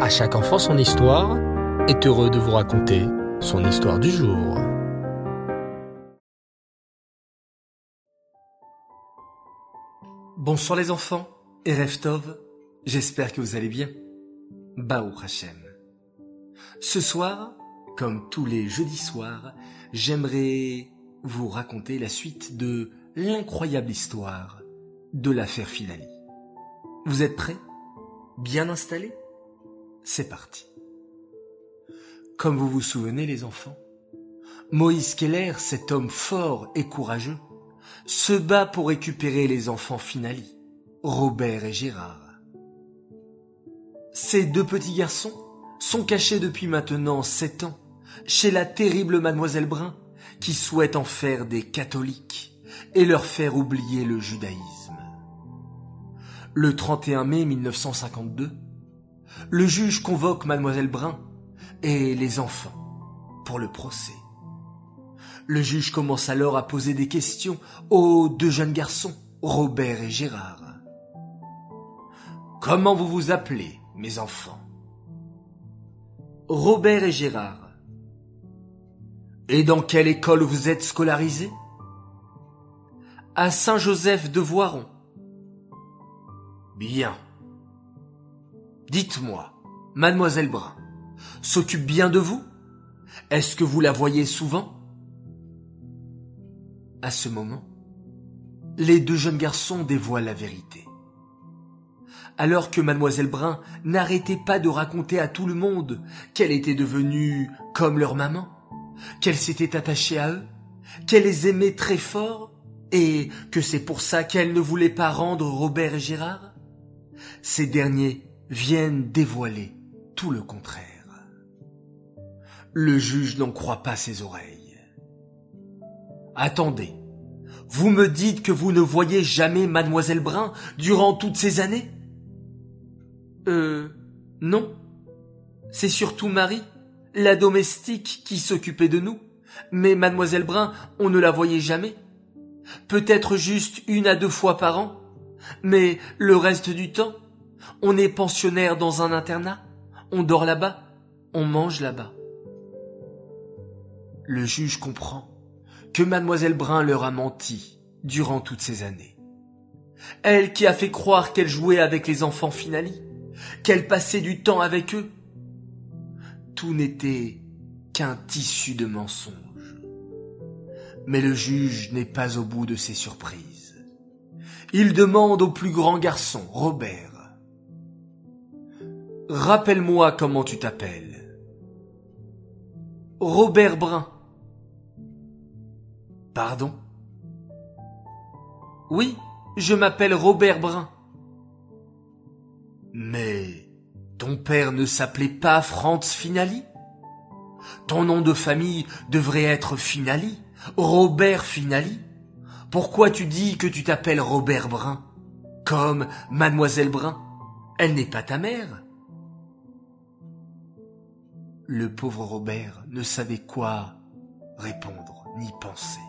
À chaque enfant son histoire est heureux de vous raconter son histoire du jour. Bonsoir les enfants et Reftov, j'espère que vous allez bien. Baou Hashem. Ce soir, comme tous les jeudis soirs, j'aimerais vous raconter la suite de l'incroyable histoire de l'affaire Finali. Vous êtes prêts? Bien installés? C'est parti. Comme vous vous souvenez les enfants, Moïse Keller, cet homme fort et courageux, se bat pour récupérer les enfants Finali, Robert et Gérard. Ces deux petits garçons sont cachés depuis maintenant sept ans chez la terrible mademoiselle Brun qui souhaite en faire des catholiques et leur faire oublier le judaïsme. Le 31 mai 1952, le juge convoque mademoiselle Brun et les enfants pour le procès. Le juge commence alors à poser des questions aux deux jeunes garçons, Robert et Gérard. Comment vous vous appelez, mes enfants? Robert et Gérard. Et dans quelle école vous êtes scolarisés? À Saint-Joseph de Voiron. Bien. Dites-moi, mademoiselle Brun, s'occupe bien de vous? Est-ce que vous la voyez souvent? À ce moment, les deux jeunes garçons dévoilent la vérité. Alors que mademoiselle Brun n'arrêtait pas de raconter à tout le monde qu'elle était devenue comme leur maman, qu'elle s'était attachée à eux, qu'elle les aimait très fort, et que c'est pour ça qu'elle ne voulait pas rendre Robert et Gérard, ces derniers viennent dévoiler tout le contraire. Le juge n'en croit pas ses oreilles. Attendez, vous me dites que vous ne voyez jamais mademoiselle Brun durant toutes ces années? Euh, non. C'est surtout Marie, la domestique, qui s'occupait de nous. Mais mademoiselle Brun, on ne la voyait jamais. Peut-être juste une à deux fois par an. Mais le reste du temps, on est pensionnaire dans un internat, on dort là-bas, on mange là-bas. Le juge comprend que mademoiselle Brun leur a menti durant toutes ces années. Elle qui a fait croire qu'elle jouait avec les enfants Finali, qu'elle passait du temps avec eux. Tout n'était qu'un tissu de mensonges. Mais le juge n'est pas au bout de ses surprises. Il demande au plus grand garçon, Robert, Rappelle-moi comment tu t'appelles. Robert Brun. Pardon? Oui, je m'appelle Robert Brun. Mais ton père ne s'appelait pas Franz Finali? Ton nom de famille devrait être Finali, Robert Finali? Pourquoi tu dis que tu t'appelles Robert Brun Comme mademoiselle Brun? Elle n'est pas ta mère le pauvre Robert ne savait quoi répondre ni penser.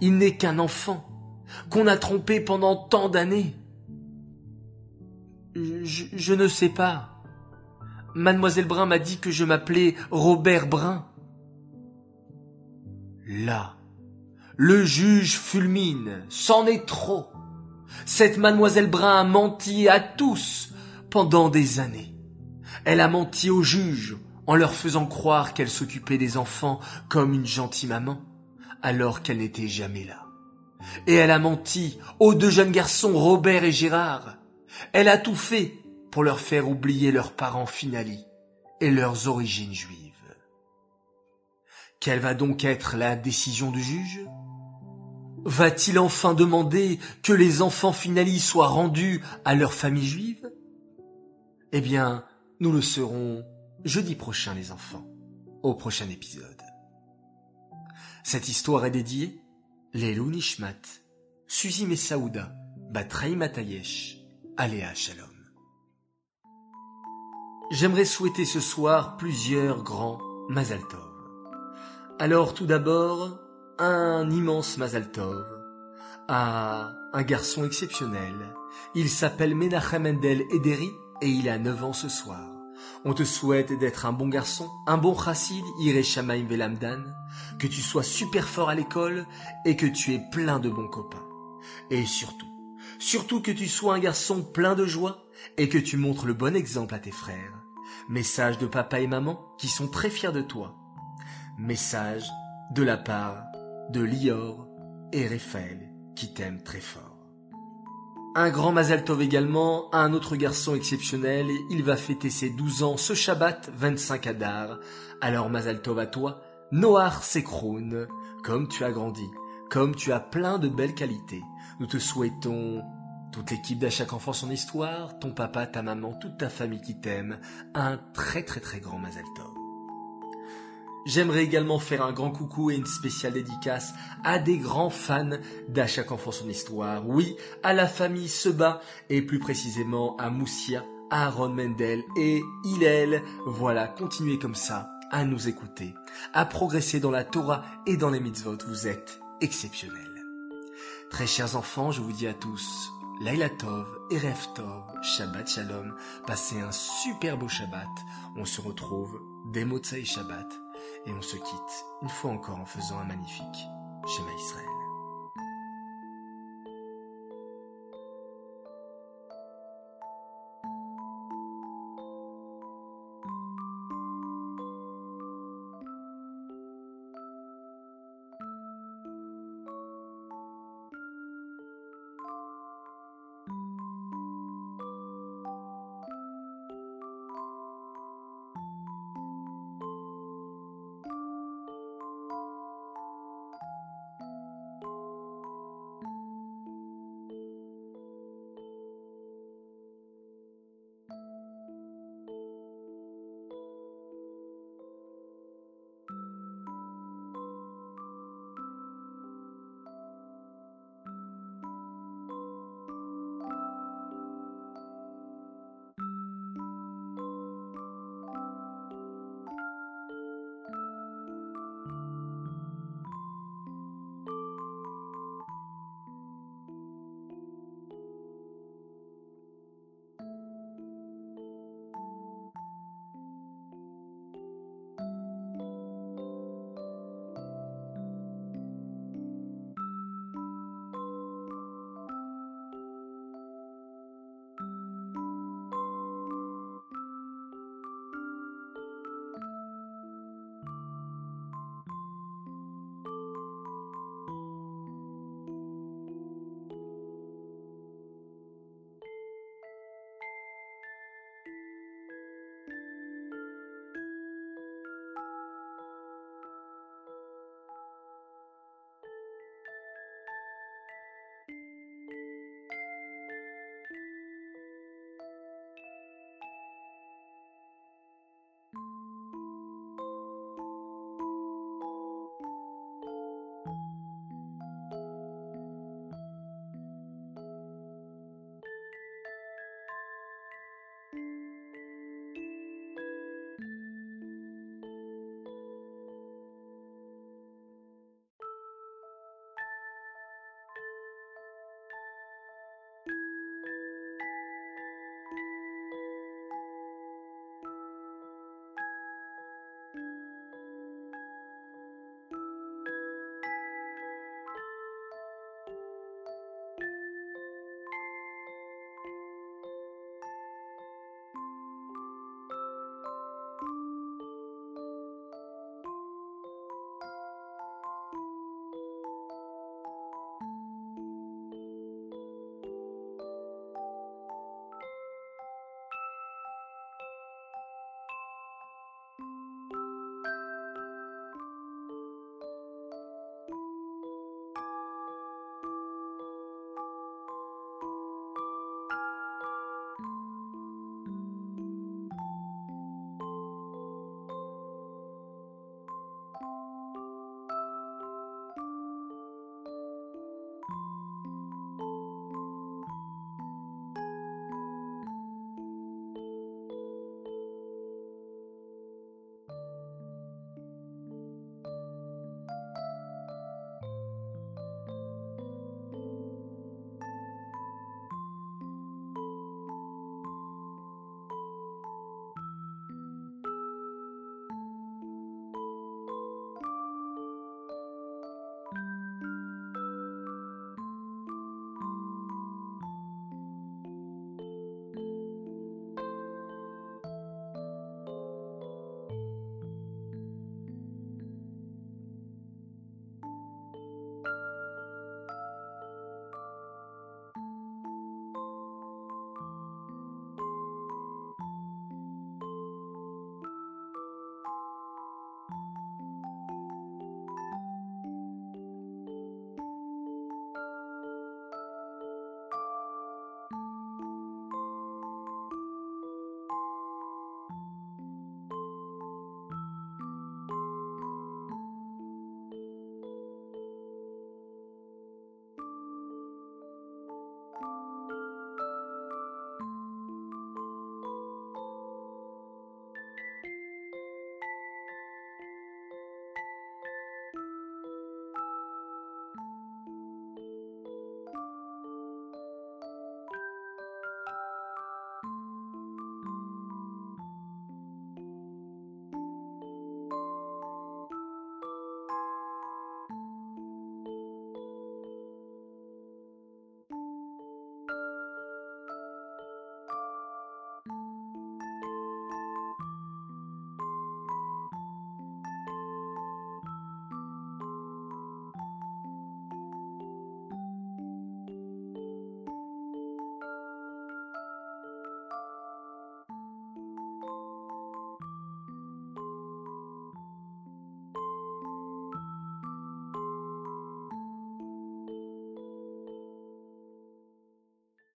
Il n'est qu'un enfant qu'on a trompé pendant tant d'années. Je, ne sais pas. Mademoiselle Brun m'a dit que je m'appelais Robert Brun. Là, le juge fulmine, c'en est trop. Cette mademoiselle Brun a menti à tous pendant des années. Elle a menti au juge, en leur faisant croire qu'elle s'occupait des enfants comme une gentille maman, alors qu'elle n'était jamais là. Et elle a menti aux deux jeunes garçons Robert et Gérard. Elle a tout fait pour leur faire oublier leurs parents Finali et leurs origines juives. Quelle va donc être la décision du juge? Va-t-il enfin demander que les enfants Finali soient rendus à leur famille juive? Eh bien, nous le serons jeudi prochain les enfants, au prochain épisode. Cette histoire est dédiée Lelou Nishmat, Suzy Messaouda, Batraï Matayesh, Aléa Shalom. J'aimerais souhaiter ce soir plusieurs grands Mazal Tov. Alors tout d'abord, un immense Mazal Tov à un garçon exceptionnel. Il s'appelle Menachem Mendel Ederi et il a 9 ans ce soir. On te souhaite d'être un bon garçon, un bon chassid, Iré Shamaim Velamdan, que tu sois super fort à l'école et que tu aies plein de bons copains. Et surtout, surtout que tu sois un garçon plein de joie et que tu montres le bon exemple à tes frères. Message de papa et maman qui sont très fiers de toi. Message de la part de Lior et Raphaël qui t'aiment très fort. Un grand Mazal Tov également un autre garçon exceptionnel. Il va fêter ses 12 ans ce Shabbat 25 Adar. Alors Mazal Tov à toi, Noir Sekroun, comme tu as grandi, comme tu as plein de belles qualités. Nous te souhaitons toute l'équipe d'À chaque enfant son histoire, ton papa, ta maman, toute ta famille qui t'aime, un très très très grand Mazal Tov. J'aimerais également faire un grand coucou et une spéciale dédicace à des grands fans d'À chaque enfant son histoire. Oui, à la famille Seba et plus précisément à Moussia, Aaron Mendel et Hillel. Voilà, continuez comme ça à nous écouter, à progresser dans la Torah et dans les mitzvot. Vous êtes exceptionnels. Très chers enfants, je vous dis à tous Laila Tov, Erev Tov, Shabbat Shalom. Passez un super beau Shabbat. On se retrouve dès Motsai Shabbat et on se quitte une fois encore en faisant un magnifique schéma Israël.